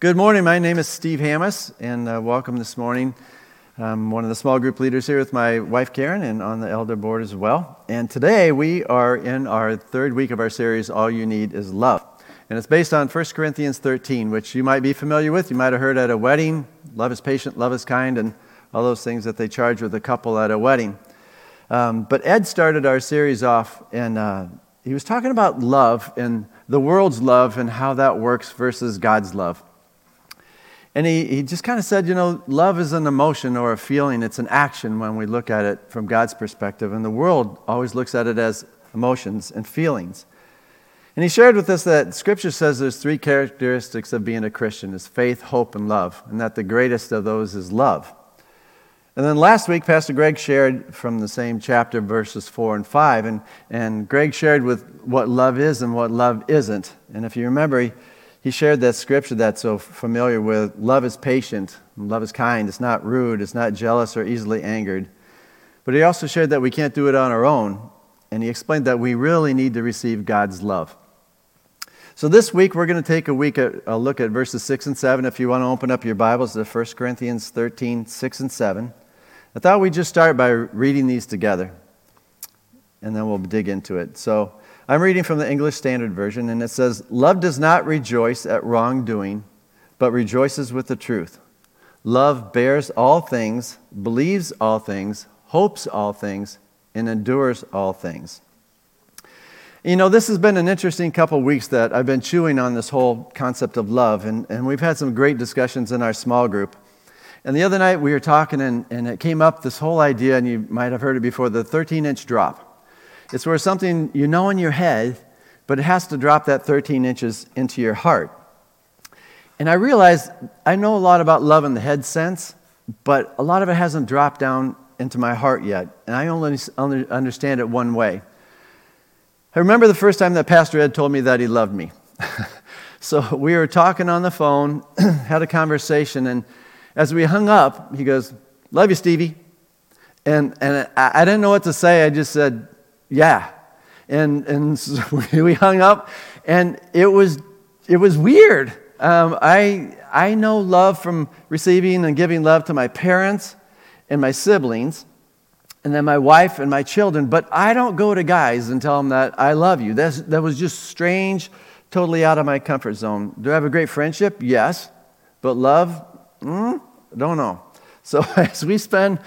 Good morning. My name is Steve Hammis, and uh, welcome this morning. I'm one of the small group leaders here with my wife Karen and on the elder board as well. And today we are in our third week of our series, All You Need Is Love. And it's based on 1 Corinthians 13, which you might be familiar with. You might have heard at a wedding love is patient, love is kind, and all those things that they charge with a couple at a wedding. Um, but Ed started our series off, and uh, he was talking about love and the world's love and how that works versus God's love. And he, he just kind of said, you know, love is an emotion or a feeling, it's an action when we look at it from God's perspective. And the world always looks at it as emotions and feelings. And he shared with us that Scripture says there's three characteristics of being a Christian is faith, hope, and love, and that the greatest of those is love. And then last week, Pastor Greg shared from the same chapter, verses 4 and 5, and, and Greg shared with what love is and what love isn't. And if you remember, he, he shared that scripture that's so familiar with love is patient, love is kind, it's not rude, it's not jealous or easily angered. But he also shared that we can't do it on our own, and he explained that we really need to receive God's love. So this week we're going to take a week at, a look at verses 6 and 7. If you want to open up your Bibles to 1 Corinthians 13, 6 and 7. I thought we'd just start by reading these together, and then we'll dig into it. So I'm reading from the English Standard Version, and it says, Love does not rejoice at wrongdoing, but rejoices with the truth. Love bears all things, believes all things, hopes all things, and endures all things. You know, this has been an interesting couple weeks that I've been chewing on this whole concept of love, and, and we've had some great discussions in our small group. And the other night we were talking, and, and it came up this whole idea, and you might have heard it before the 13 inch drop. It's where something you know in your head, but it has to drop that 13 inches into your heart. And I realized I know a lot about love in the head sense, but a lot of it hasn't dropped down into my heart yet. And I only understand it one way. I remember the first time that Pastor Ed told me that he loved me. so we were talking on the phone, had a conversation, and as we hung up, he goes, Love you, Stevie. And, and I, I didn't know what to say. I just said, yeah. And, and so we hung up, and it was, it was weird. Um, I, I know love from receiving and giving love to my parents and my siblings, and then my wife and my children, but I don't go to guys and tell them that I love you. That's, that was just strange, totally out of my comfort zone. Do I have a great friendship? Yes. But love? Mm, don't know. So as we spend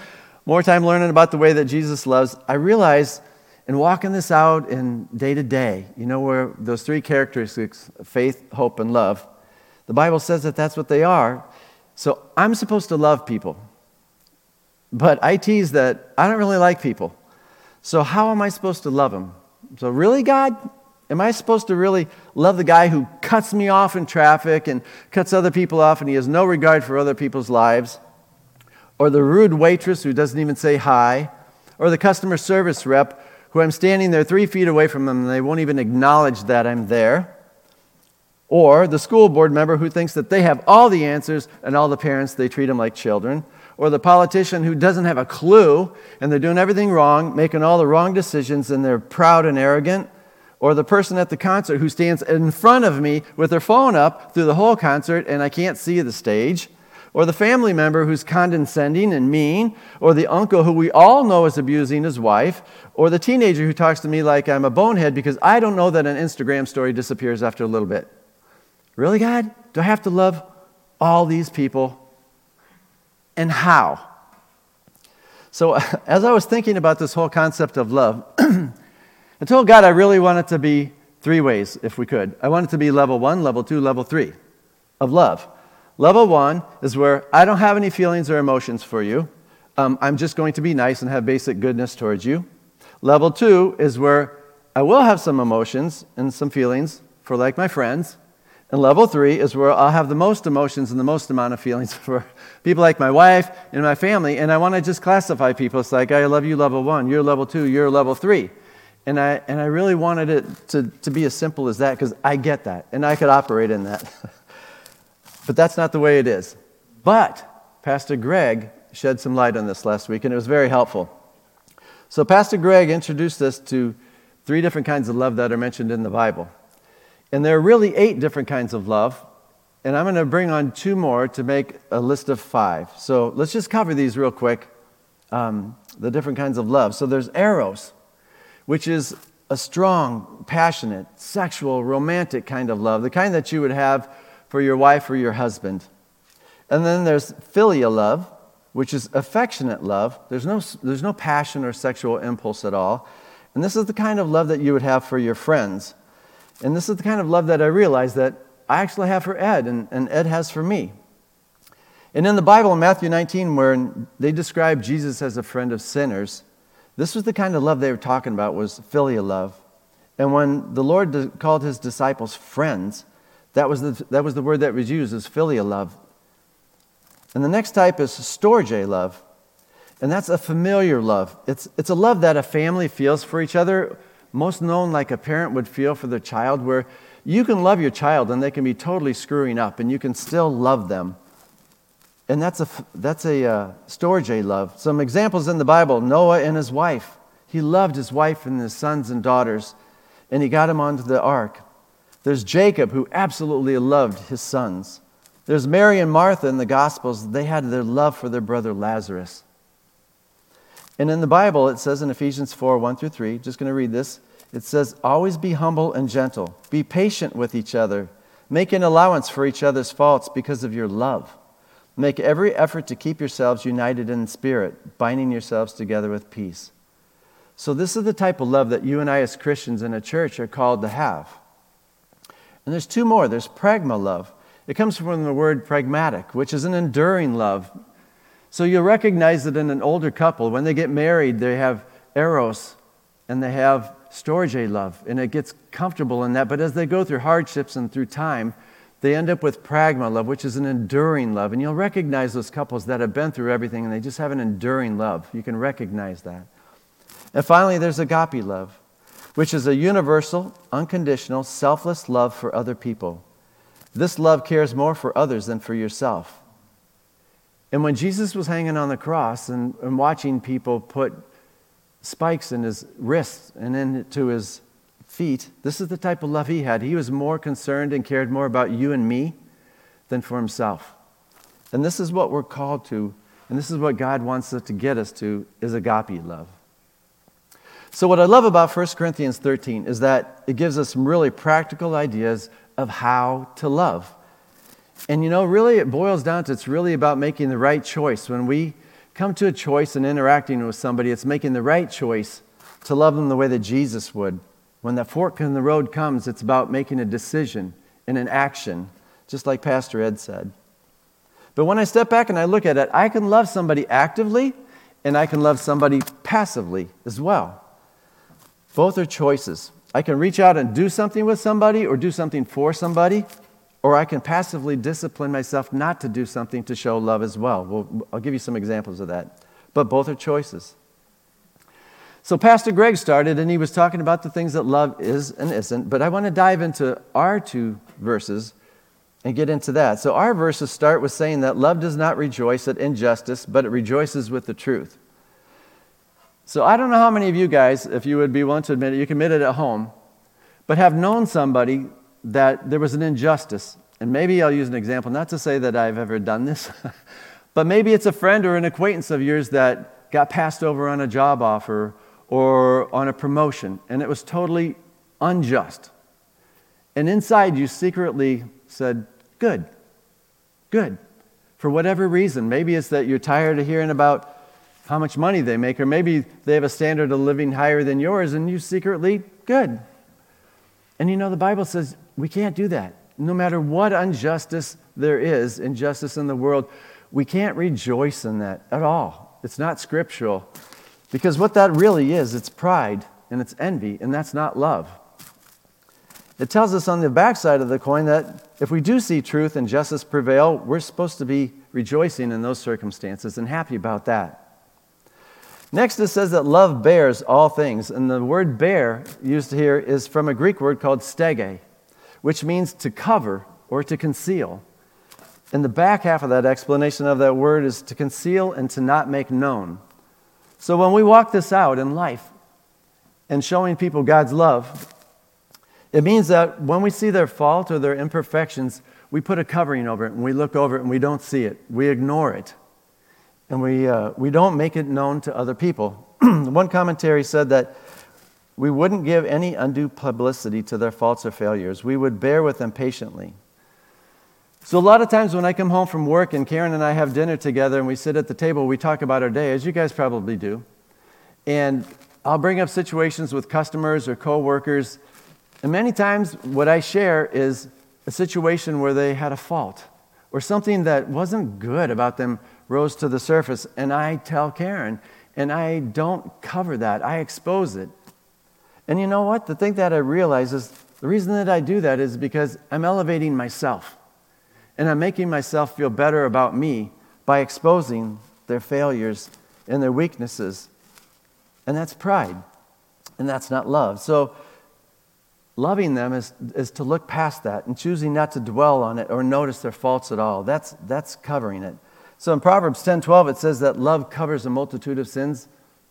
more time learning about the way that Jesus loves, I realize and walking this out in day to day, you know, where those three characteristics faith, hope, and love the Bible says that that's what they are. So I'm supposed to love people. But I tease that I don't really like people. So how am I supposed to love them? So, really, God? Am I supposed to really love the guy who cuts me off in traffic and cuts other people off and he has no regard for other people's lives? Or the rude waitress who doesn't even say hi? Or the customer service rep who I'm standing there three feet away from them and they won't even acknowledge that I'm there. Or the school board member who thinks that they have all the answers and all the parents, they treat them like children. Or the politician who doesn't have a clue and they're doing everything wrong, making all the wrong decisions and they're proud and arrogant. Or the person at the concert who stands in front of me with their phone up through the whole concert and I can't see the stage or the family member who's condescending and mean, or the uncle who we all know is abusing his wife, or the teenager who talks to me like I'm a bonehead because I don't know that an Instagram story disappears after a little bit. Really, God? Do I have to love all these people? And how? So, as I was thinking about this whole concept of love, I told God I really want it to be three ways, if we could. I want it to be level one, level two, level three of love. Level one is where I don't have any feelings or emotions for you. Um, I'm just going to be nice and have basic goodness towards you. Level two is where I will have some emotions and some feelings for like my friends. And level three is where I'll have the most emotions and the most amount of feelings for people like my wife and my family. And I want to just classify people. It's like, I love you level one, you're level two, you're level three. And I, and I really wanted it to, to be as simple as that because I get that and I could operate in that. But that's not the way it is. But Pastor Greg shed some light on this last week, and it was very helpful. So, Pastor Greg introduced us to three different kinds of love that are mentioned in the Bible. And there are really eight different kinds of love, And I'm going to bring on two more to make a list of five. So let's just cover these real quick um, the different kinds of love. So there's eros, which is a strong, passionate, sexual, romantic kind of love, the kind that you would have for your wife or your husband. And then there's filial love, which is affectionate love. There's no, there's no passion or sexual impulse at all. And this is the kind of love that you would have for your friends. And this is the kind of love that I realize that I actually have for Ed, and, and Ed has for me. And in the Bible, in Matthew 19, where they describe Jesus as a friend of sinners, this was the kind of love they were talking about was filial love. And when the Lord called his disciples friends, that was the, that was the word that was used as filial love. And the next type is storge love. And that's a familiar love. It's, it's a love that a family feels for each other, most known like a parent would feel for their child, where you can love your child and they can be totally screwing up and you can still love them. And that's a, that's a uh, storge love. Some examples in the Bible Noah and his wife. He loved his wife and his sons and daughters, and he got them onto the ark. There's Jacob, who absolutely loved his sons. There's Mary and Martha in the Gospels. They had their love for their brother Lazarus. And in the Bible, it says in Ephesians 4 1 through 3, just going to read this. It says, Always be humble and gentle, be patient with each other, make an allowance for each other's faults because of your love. Make every effort to keep yourselves united in spirit, binding yourselves together with peace. So, this is the type of love that you and I, as Christians in a church, are called to have. And there's two more there's pragma love. It comes from the word pragmatic, which is an enduring love. So, you'll recognize that in an older couple, when they get married, they have eros and they have storge love, and it gets comfortable in that. But as they go through hardships and through time, they end up with pragma love, which is an enduring love. And you'll recognize those couples that have been through everything and they just have an enduring love. You can recognize that. And finally, there's agape love, which is a universal, unconditional, selfless love for other people. This love cares more for others than for yourself. And when Jesus was hanging on the cross and, and watching people put spikes in his wrists and into his feet, this is the type of love he had. He was more concerned and cared more about you and me than for himself. And this is what we're called to, and this is what God wants us to get us to, is agape love. So, what I love about 1 Corinthians 13 is that it gives us some really practical ideas of how to love. And you know, really, it boils down to it's really about making the right choice. When we come to a choice and interacting with somebody, it's making the right choice to love them the way that Jesus would. When that fork in the road comes, it's about making a decision and an action, just like Pastor Ed said. But when I step back and I look at it, I can love somebody actively and I can love somebody passively as well. Both are choices. I can reach out and do something with somebody or do something for somebody, or I can passively discipline myself not to do something to show love as well. well I'll give you some examples of that. But both are choices. So, Pastor Greg started and he was talking about the things that love is and isn't, but I want to dive into our two verses and get into that. So, our verses start with saying that love does not rejoice at injustice, but it rejoices with the truth. So, I don't know how many of you guys, if you would be willing to admit it, you it at home, but have known somebody that there was an injustice. And maybe I'll use an example, not to say that I've ever done this, but maybe it's a friend or an acquaintance of yours that got passed over on a job offer or on a promotion, and it was totally unjust. And inside you secretly said, Good, good. For whatever reason. Maybe it's that you're tired of hearing about how much money they make, or maybe they have a standard of living higher than yours, and you secretly, good. And you know, the Bible says we can't do that. No matter what injustice there is, injustice in the world, we can't rejoice in that at all. It's not scriptural. Because what that really is, it's pride and it's envy, and that's not love. It tells us on the backside of the coin that if we do see truth and justice prevail, we're supposed to be rejoicing in those circumstances and happy about that. Next, it says that love bears all things. And the word bear used here is from a Greek word called stege, which means to cover or to conceal. And the back half of that explanation of that word is to conceal and to not make known. So when we walk this out in life and showing people God's love, it means that when we see their fault or their imperfections, we put a covering over it and we look over it and we don't see it. We ignore it. And we, uh, we don't make it known to other people. One commentary said that we wouldn't give any undue publicity to their faults or failures. We would bear with them patiently. So, a lot of times when I come home from work and Karen and I have dinner together and we sit at the table, we talk about our day, as you guys probably do. And I'll bring up situations with customers or coworkers. And many times, what I share is a situation where they had a fault or something that wasn't good about them rose to the surface. And I tell Karen, and I don't cover that, I expose it. And you know what? The thing that I realize is the reason that I do that is because I'm elevating myself. And I'm making myself feel better about me by exposing their failures and their weaknesses. And that's pride. And that's not love. So, loving them is, is to look past that and choosing not to dwell on it or notice their faults at all. That's, that's covering it. So in Proverbs 10 12, it says that love covers a multitude of sins.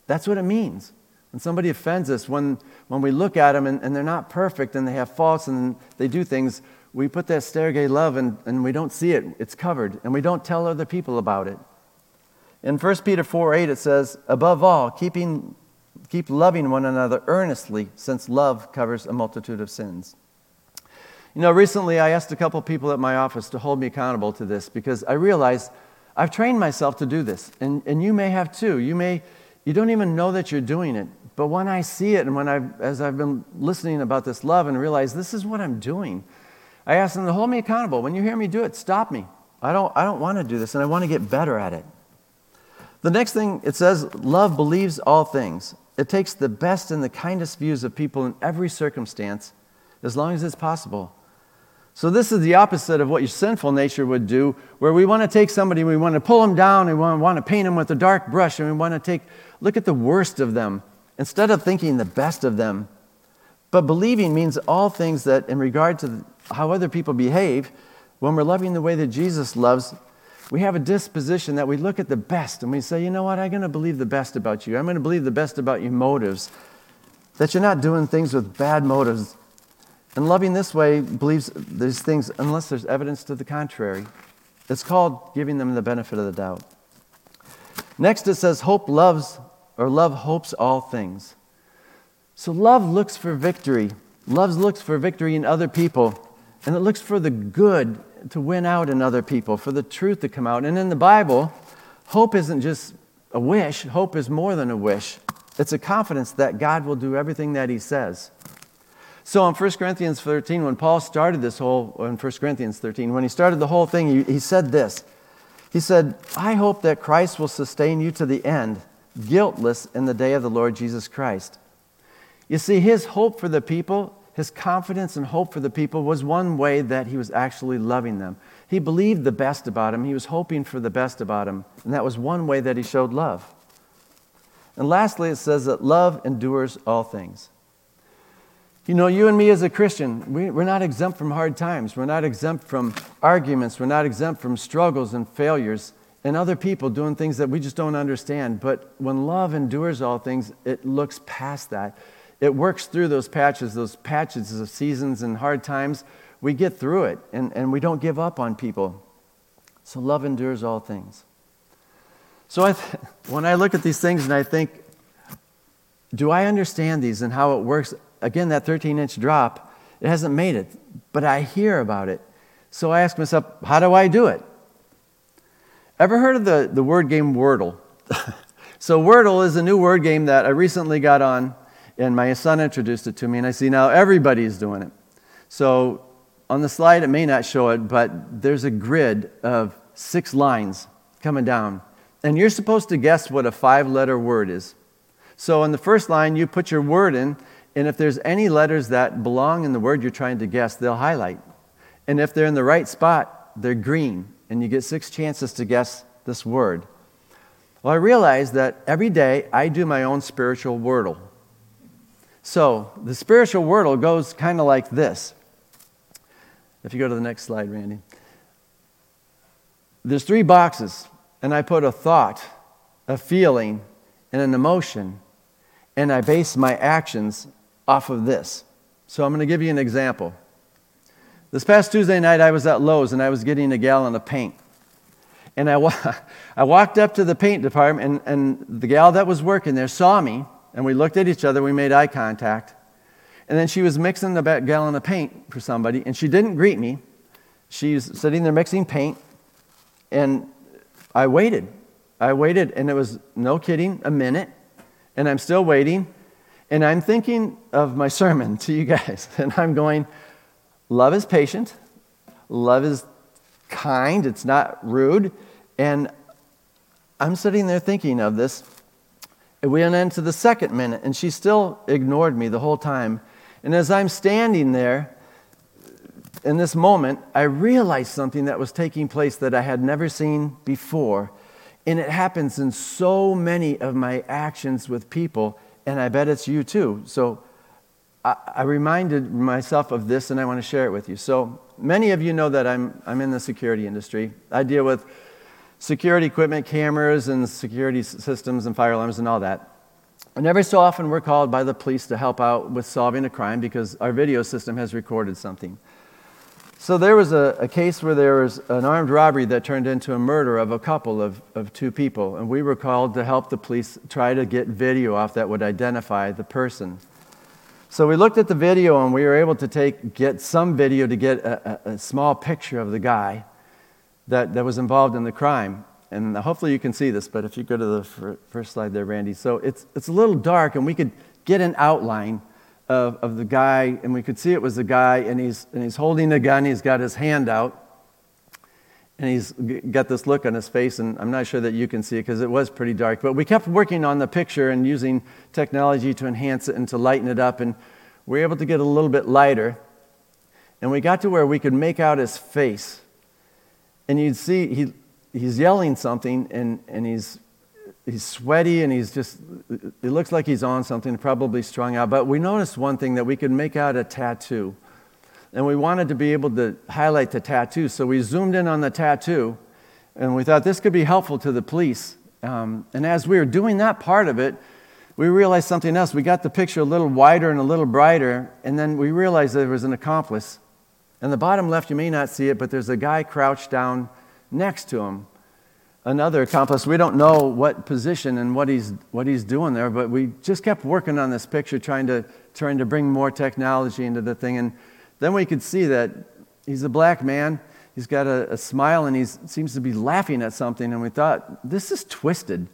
That's what it means. When somebody offends us, when, when we look at them and, and they're not perfect and they have faults and they do things, we put that Sterigay love and, and we don't see it. It's covered. And we don't tell other people about it. In 1 Peter 4 8, it says, Above all, keeping, keep loving one another earnestly, since love covers a multitude of sins. You know, recently I asked a couple people at my office to hold me accountable to this because I realized I've trained myself to do this. And, and you may have too. You may, you don't even know that you're doing it. But when I see it and when I've, as I've been listening about this love and realize this is what I'm doing, I ask them to hold me accountable. When you hear me do it, stop me. I don't, I don't want to do this, and I want to get better at it. The next thing it says, love believes all things. It takes the best and the kindest views of people in every circumstance, as long as it's possible. So, this is the opposite of what your sinful nature would do, where we want to take somebody, we want to pull them down, and we want to paint them with a dark brush, and we want to take, look at the worst of them, instead of thinking the best of them. But believing means all things that, in regard to how other people behave, when we're loving the way that Jesus loves, we have a disposition that we look at the best and we say, you know what, I'm going to believe the best about you. I'm going to believe the best about your motives, that you're not doing things with bad motives. And loving this way believes these things unless there's evidence to the contrary. It's called giving them the benefit of the doubt. Next, it says, hope loves, or love hopes all things. So love looks for victory. Love looks for victory in other people and it looks for the good to win out in other people, for the truth to come out. And in the Bible, hope isn't just a wish, hope is more than a wish. It's a confidence that God will do everything that He says. So in 1 Corinthians 13, when Paul started this whole, in 1 Corinthians 13, when he started the whole thing, he, he said this. He said, I hope that Christ will sustain you to the end, guiltless in the day of the Lord Jesus Christ. You see, his hope for the people his confidence and hope for the people was one way that he was actually loving them. He believed the best about him, he was hoping for the best about him, and that was one way that he showed love. And lastly, it says that love endures all things. You know, you and me as a Christian, we, are not exempt from hard times. We're not exempt from arguments. We're not exempt from struggles and failures and other people doing things that we just don't understand. But when love endures all things, it looks past that it works through those patches, those patches of seasons and hard times. We get through it and, and we don't give up on people. So love endures all things. So I th- when I look at these things and I think, do I understand these and how it works? Again, that 13 inch drop, it hasn't made it, but I hear about it. So I ask myself, how do I do it? Ever heard of the, the word game Wordle? so, Wordle is a new word game that I recently got on and my son introduced it to me, and I see now everybody's doing it. So on the slide, it may not show it, but there's a grid of six lines coming down. And you're supposed to guess what a five letter word is. So in the first line, you put your word in, and if there's any letters that belong in the word you're trying to guess, they'll highlight. And if they're in the right spot, they're green, and you get six chances to guess this word. Well, I realize that every day I do my own spiritual wordle. So the spiritual wordle goes kind of like this. If you go to the next slide, Randy. There's three boxes, and I put a thought, a feeling, and an emotion, and I base my actions off of this. So I'm going to give you an example. This past Tuesday night, I was at Lowe's and I was getting a gallon of paint. And I, wa- I walked up to the paint department, and, and the gal that was working there saw me, and we looked at each other. We made eye contact. And then she was mixing the gallon of paint for somebody, and she didn't greet me. She's sitting there mixing paint, and I waited. I waited, and it was no kidding, a minute, and I'm still waiting. And I'm thinking of my sermon to you guys, and I'm going, Love is patient, love is kind, it's not rude. And I'm sitting there thinking of this. We went into the second minute, and she still ignored me the whole time. And as I'm standing there in this moment, I realized something that was taking place that I had never seen before. And it happens in so many of my actions with people, and I bet it's you too. So I, I reminded myself of this, and I want to share it with you. So many of you know that I'm, I'm in the security industry. I deal with security equipment, cameras, and security systems, and fire alarms, and all that. And every so often, we're called by the police to help out with solving a crime because our video system has recorded something. So there was a, a, case where there was an armed robbery that turned into a murder of a couple of, of two people, and we were called to help the police try to get video off that would identify the person. So we looked at the video and we were able to take, get some video to get a, a, a small picture of the guy that, that was involved in the crime. And hopefully you can see this, but if you go to the first slide there, Randy. So it's, it's a little dark, and we could get an outline of, of the guy, and we could see it was the guy, and he's, and he's holding a gun, he's got his hand out, and he's got this look on his face, and I'm not sure that you can see it because it was pretty dark. But we kept working on the picture and using technology to enhance it and to lighten it up, and we were able to get a little bit lighter. And we got to where we could make out his face. And you'd see he, he's yelling something, and, and he's he's sweaty and he's just, it looks like he's on something, probably strung out. But we noticed one thing that we could make out a tattoo. And we wanted to be able to highlight the tattoo. So we zoomed in on the tattoo and we thought this could be helpful to the police. Um, and as we were doing that part of it, we realized something else. We got the picture a little wider and a little brighter, and then we realized there was an accomplice. In the bottom left, you may not see it, but there's a guy crouched down next to him another accomplice. We don't know what position and what he's, what he's doing there, but we just kept working on this picture, trying to, trying to bring more technology into the thing. And then we could see that he's a black man. He's got a, a smile and he seems to be laughing at something. And we thought, this is twisted.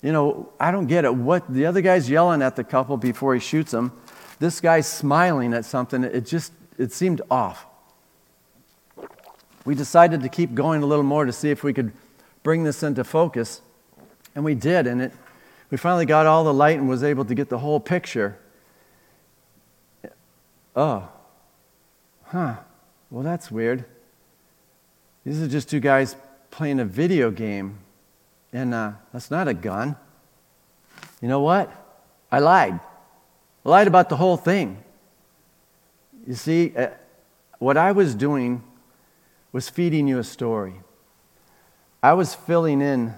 You know, I don't get it. What the other guy's yelling at the couple before he shoots them. This guy's smiling at something. It just it seemed off. We decided to keep going a little more to see if we could bring this into focus. And we did, and it, we finally got all the light and was able to get the whole picture. Oh, huh, well, that's weird. These are just two guys playing a video game, and uh, that's not a gun. You know what? I lied. I lied about the whole thing. You see, uh, what I was doing was feeding you a story. I was filling in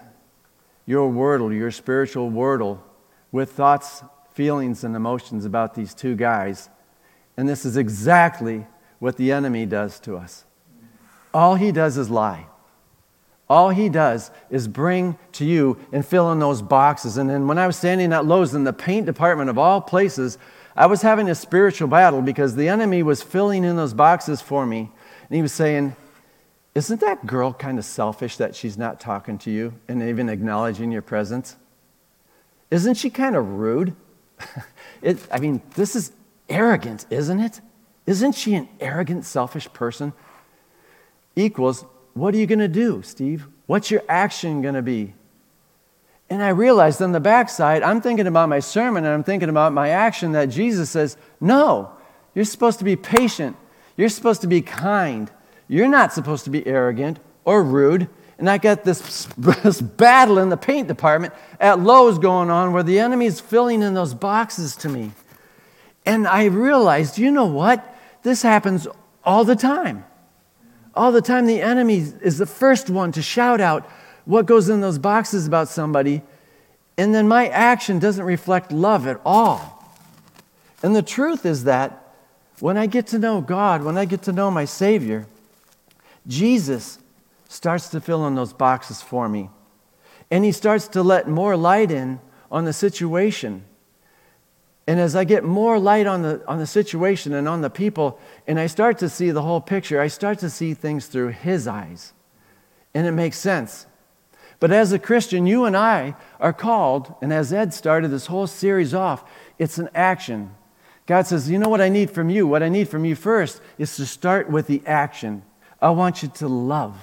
your wordle, your spiritual wordle, with thoughts, feelings, and emotions about these two guys. And this is exactly what the enemy does to us. All he does is lie. All he does is bring to you and fill in those boxes. And then when I was standing at Lowe's in the paint department of all places, I was having a spiritual battle because the enemy was filling in those boxes for me. And he was saying, isn't that girl kind of selfish that she's not talking to you and even acknowledging your presence? Isn't she kind of rude? it, I mean, this is arrogant, isn't it? Isn't she an arrogant, selfish person? Equals, what are you going to do, Steve? What's your action going to be? And I realized on the backside, I'm thinking about my sermon and I'm thinking about my action that Jesus says, no, you're supposed to be patient. You're supposed to be kind. You're not supposed to be arrogant or rude. And I got this, this battle in the paint department at Lowe's going on where the enemy's filling in those boxes to me. And I realized, you know what? This happens all the time. All the time, the enemy is the first one to shout out what goes in those boxes about somebody, and then my action doesn't reflect love at all. And the truth is that when I get to know God, when I get to know my Savior, Jesus starts to fill in those boxes for me. And He starts to let more light in on the situation. And as I get more light on the, on the situation and on the people, and I start to see the whole picture, I start to see things through His eyes. And it makes sense. But as a Christian, you and I are called, and as Ed started this whole series off, it's an action. God says, You know what I need from you? What I need from you first is to start with the action. I want you to love.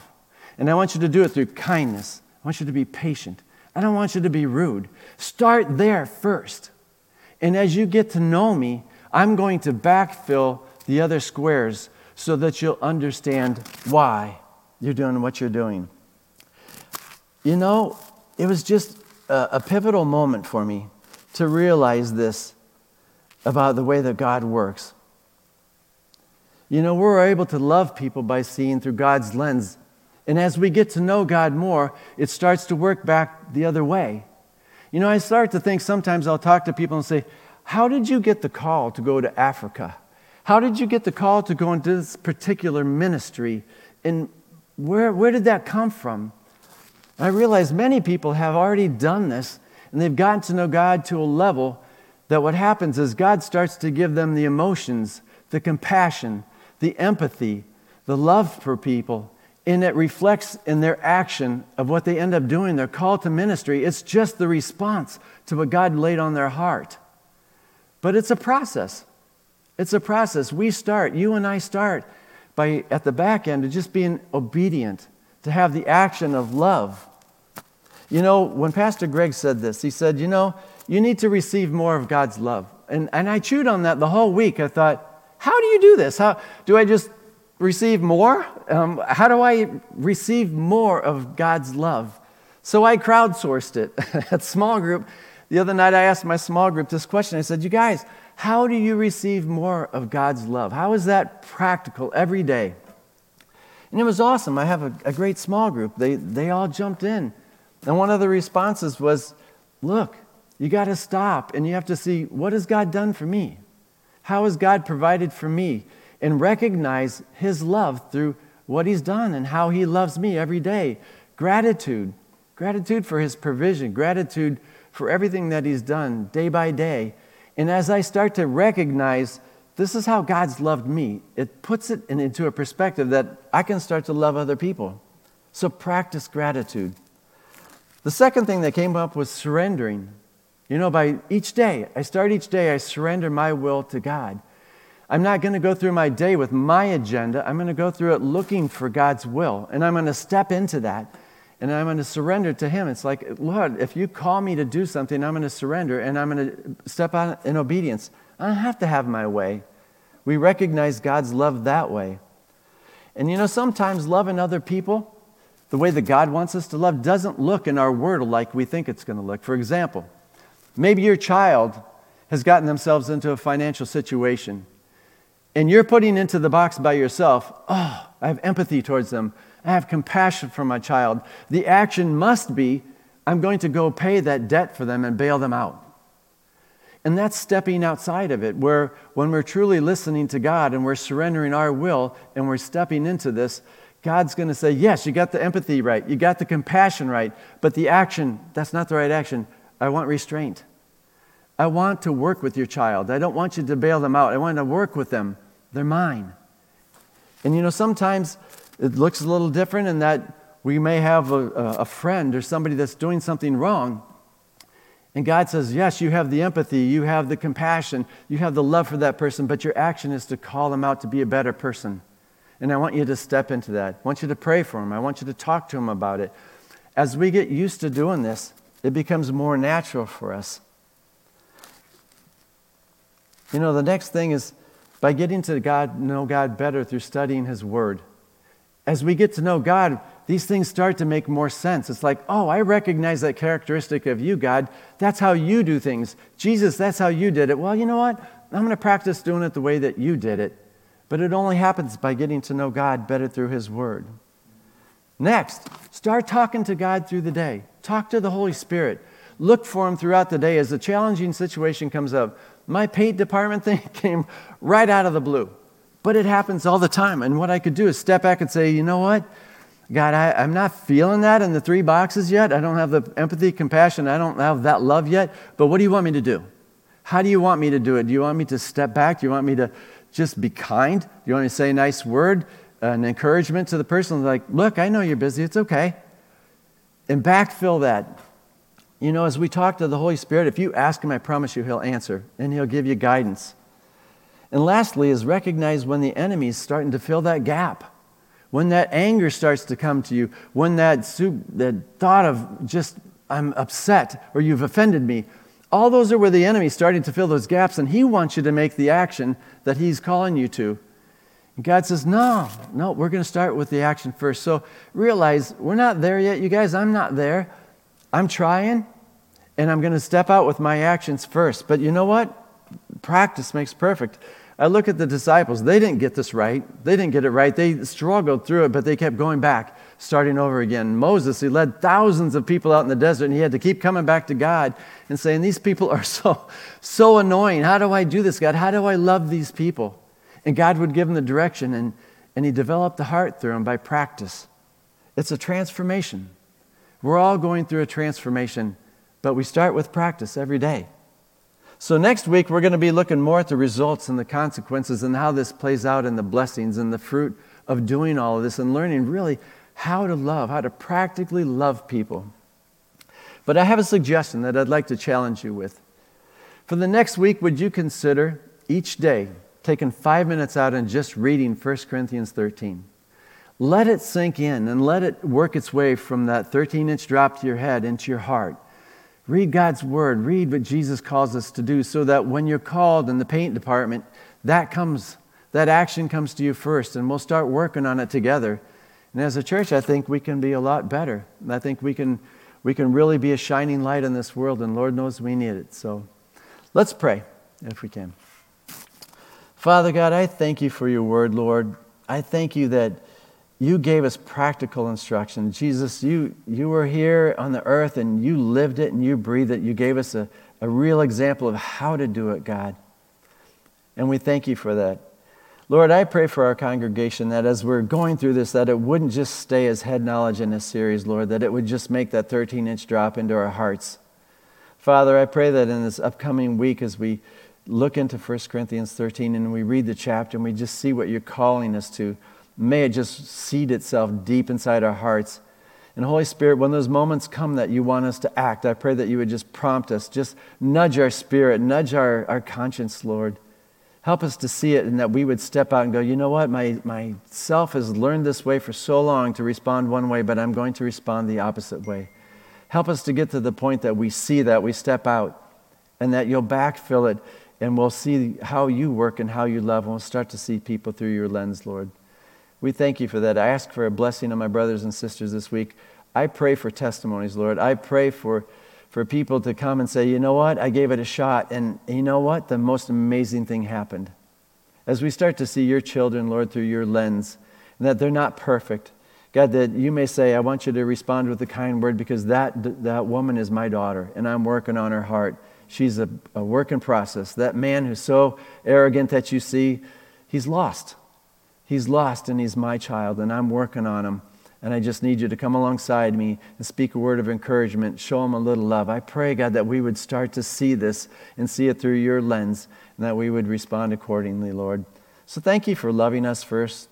And I want you to do it through kindness. I want you to be patient. I don't want you to be rude. Start there first. And as you get to know me, I'm going to backfill the other squares so that you'll understand why you're doing what you're doing. You know, it was just a, a pivotal moment for me to realize this about the way that God works. You know, we're able to love people by seeing through God's lens. And as we get to know God more, it starts to work back the other way. You know, I start to think sometimes I'll talk to people and say, How did you get the call to go to Africa? How did you get the call to go into this particular ministry? And where, where did that come from? I realize many people have already done this, and they've gotten to know God to a level that what happens is God starts to give them the emotions, the compassion, the empathy, the love for people, and it reflects in their action of what they end up doing, their call to ministry. It's just the response to what God laid on their heart. But it's a process. It's a process. We start, you and I start by at the back end of just being obedient, to have the action of love. You know, when Pastor Greg said this, he said, You know, you need to receive more of God's love. And, and I chewed on that the whole week. I thought, how do you do this? How, do I just receive more? Um, how do I receive more of God's love? So I crowdsourced it at small group. The other night, I asked my small group this question. I said, You guys, how do you receive more of God's love? How is that practical every day? And it was awesome. I have a, a great small group. They, they all jumped in. And one of the responses was, Look, you got to stop and you have to see what has God done for me? How has God provided for me? And recognize His love through what He's done and how He loves me every day. Gratitude. Gratitude for His provision. Gratitude for everything that He's done day by day. And as I start to recognize this is how God's loved me, it puts it into a perspective that I can start to love other people. So practice gratitude. The second thing that came up was surrendering. You know, by each day, I start each day, I surrender my will to God. I'm not going to go through my day with my agenda. I'm going to go through it looking for God's will. And I'm going to step into that and I'm going to surrender to Him. It's like, Lord, if you call me to do something, I'm going to surrender and I'm going to step out in obedience. I don't have to have my way. We recognize God's love that way. And you know, sometimes loving other people, the way that God wants us to love, doesn't look in our world like we think it's going to look. For example, Maybe your child has gotten themselves into a financial situation and you're putting into the box by yourself, oh, I have empathy towards them. I have compassion for my child. The action must be, I'm going to go pay that debt for them and bail them out. And that's stepping outside of it, where when we're truly listening to God and we're surrendering our will and we're stepping into this, God's going to say, Yes, you got the empathy right, you got the compassion right, but the action, that's not the right action. I want restraint. I want to work with your child. I don't want you to bail them out. I want to work with them. They're mine. And you know, sometimes it looks a little different in that we may have a, a friend or somebody that's doing something wrong. And God says, Yes, you have the empathy, you have the compassion, you have the love for that person, but your action is to call them out to be a better person. And I want you to step into that. I want you to pray for them. I want you to talk to them about it. As we get used to doing this, it becomes more natural for us. You know, the next thing is by getting to God, know God better through studying His Word. As we get to know God, these things start to make more sense. It's like, oh, I recognize that characteristic of you, God. That's how you do things. Jesus, that's how you did it. Well, you know what? I'm going to practice doing it the way that you did it. But it only happens by getting to know God better through His Word. Next, start talking to God through the day. Talk to the Holy Spirit. Look for Him throughout the day. As a challenging situation comes up, My paint department thing came right out of the blue. But it happens all the time. And what I could do is step back and say, you know what? God, I, am not feeling that in the three boxes yet. I don't have the empathy, compassion. I don't have that love yet. But what do you want me to do? How do you want me to do it? Do you want me to step back? Do you want me to just be kind? Do you want me to say a nice word, an encouragement to the person? Like, look, I know you're busy. It's okay. And backfill that. You know, as we talk to the Holy Spirit, if you ask Him, I promise you He'll answer and He'll give you guidance. And lastly, is recognize when the enemy is starting to fill that gap. When that anger starts to come to you, when that, that thought of just, I'm upset or you've offended me, all those are where the enemy's starting to fill those gaps, and he wants you to make the action that he's calling you to. And God says, No, no, we're going to start with the action first. So realize we're not there yet, you guys. I'm not there. I'm trying, and I'm going to step out with my actions first. But you know what? Practice makes perfect. I look at the disciples. They didn't get this right. They didn't get it right. They struggled through it, but they kept going back, starting over again. Moses, he led thousands of people out in the desert, and he had to keep coming back to God and saying, These people are so, so annoying. How do I do this, God? How do I love these people? And God would give him the direction, and, and he developed the heart through him by practice. It's a transformation. We're all going through a transformation, but we start with practice every day. So, next week, we're going to be looking more at the results and the consequences and how this plays out in the blessings and the fruit of doing all of this and learning really how to love, how to practically love people. But I have a suggestion that I'd like to challenge you with. For the next week, would you consider each day taking five minutes out and just reading 1 Corinthians 13? Let it sink in and let it work its way from that 13 inch drop to your head into your heart Read God's word, read what Jesus calls us to do so that when you're called in the paint department, that comes, that action comes to you first, and we'll start working on it together. And as a church, I think we can be a lot better. I think we can, we can really be a shining light in this world, and Lord knows we need it. So let's pray if we can. Father God, I thank you for your word, Lord. I thank you that you gave us practical instruction. Jesus, you, you were here on the earth and you lived it and you breathed it. You gave us a, a real example of how to do it, God. And we thank you for that. Lord, I pray for our congregation that as we're going through this, that it wouldn't just stay as head knowledge in this series, Lord, that it would just make that 13 inch drop into our hearts. Father, I pray that in this upcoming week, as we look into 1 Corinthians 13 and we read the chapter and we just see what you're calling us to, May it just seed itself deep inside our hearts. And Holy Spirit, when those moments come that you want us to act, I pray that you would just prompt us, just nudge our spirit, nudge our, our conscience, Lord. Help us to see it and that we would step out and go, you know what? My, my self has learned this way for so long to respond one way, but I'm going to respond the opposite way. Help us to get to the point that we see that, we step out, and that you'll backfill it, and we'll see how you work and how you love, and we'll start to see people through your lens, Lord. We thank you for that. I ask for a blessing on my brothers and sisters this week. I pray for testimonies, Lord. I pray for, for people to come and say, you know what? I gave it a shot. And you know what? The most amazing thing happened. As we start to see your children, Lord, through your lens, and that they're not perfect. God, that you may say, I want you to respond with a kind word because that, that woman is my daughter, and I'm working on her heart. She's a, a work in process. That man who's so arrogant that you see, he's lost. He's lost and he's my child, and I'm working on him. And I just need you to come alongside me and speak a word of encouragement, show him a little love. I pray, God, that we would start to see this and see it through your lens, and that we would respond accordingly, Lord. So thank you for loving us first.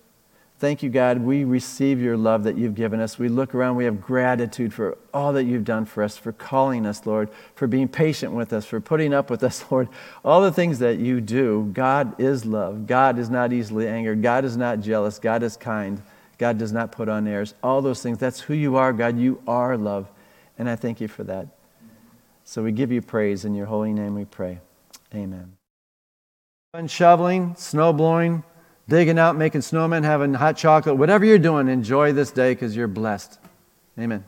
Thank you, God. We receive your love that you've given us. We look around, we have gratitude for all that you've done for us, for calling us, Lord, for being patient with us, for putting up with us, Lord. All the things that you do. God is love. God is not easily angered. God is not jealous. God is kind. God does not put on airs. All those things. That's who you are, God. You are love. And I thank you for that. So we give you praise. In your holy name we pray. Amen. Shoveling, snow blowing, digging out, making snowmen, having hot chocolate, whatever you're doing, enjoy this day because you're blessed. Amen.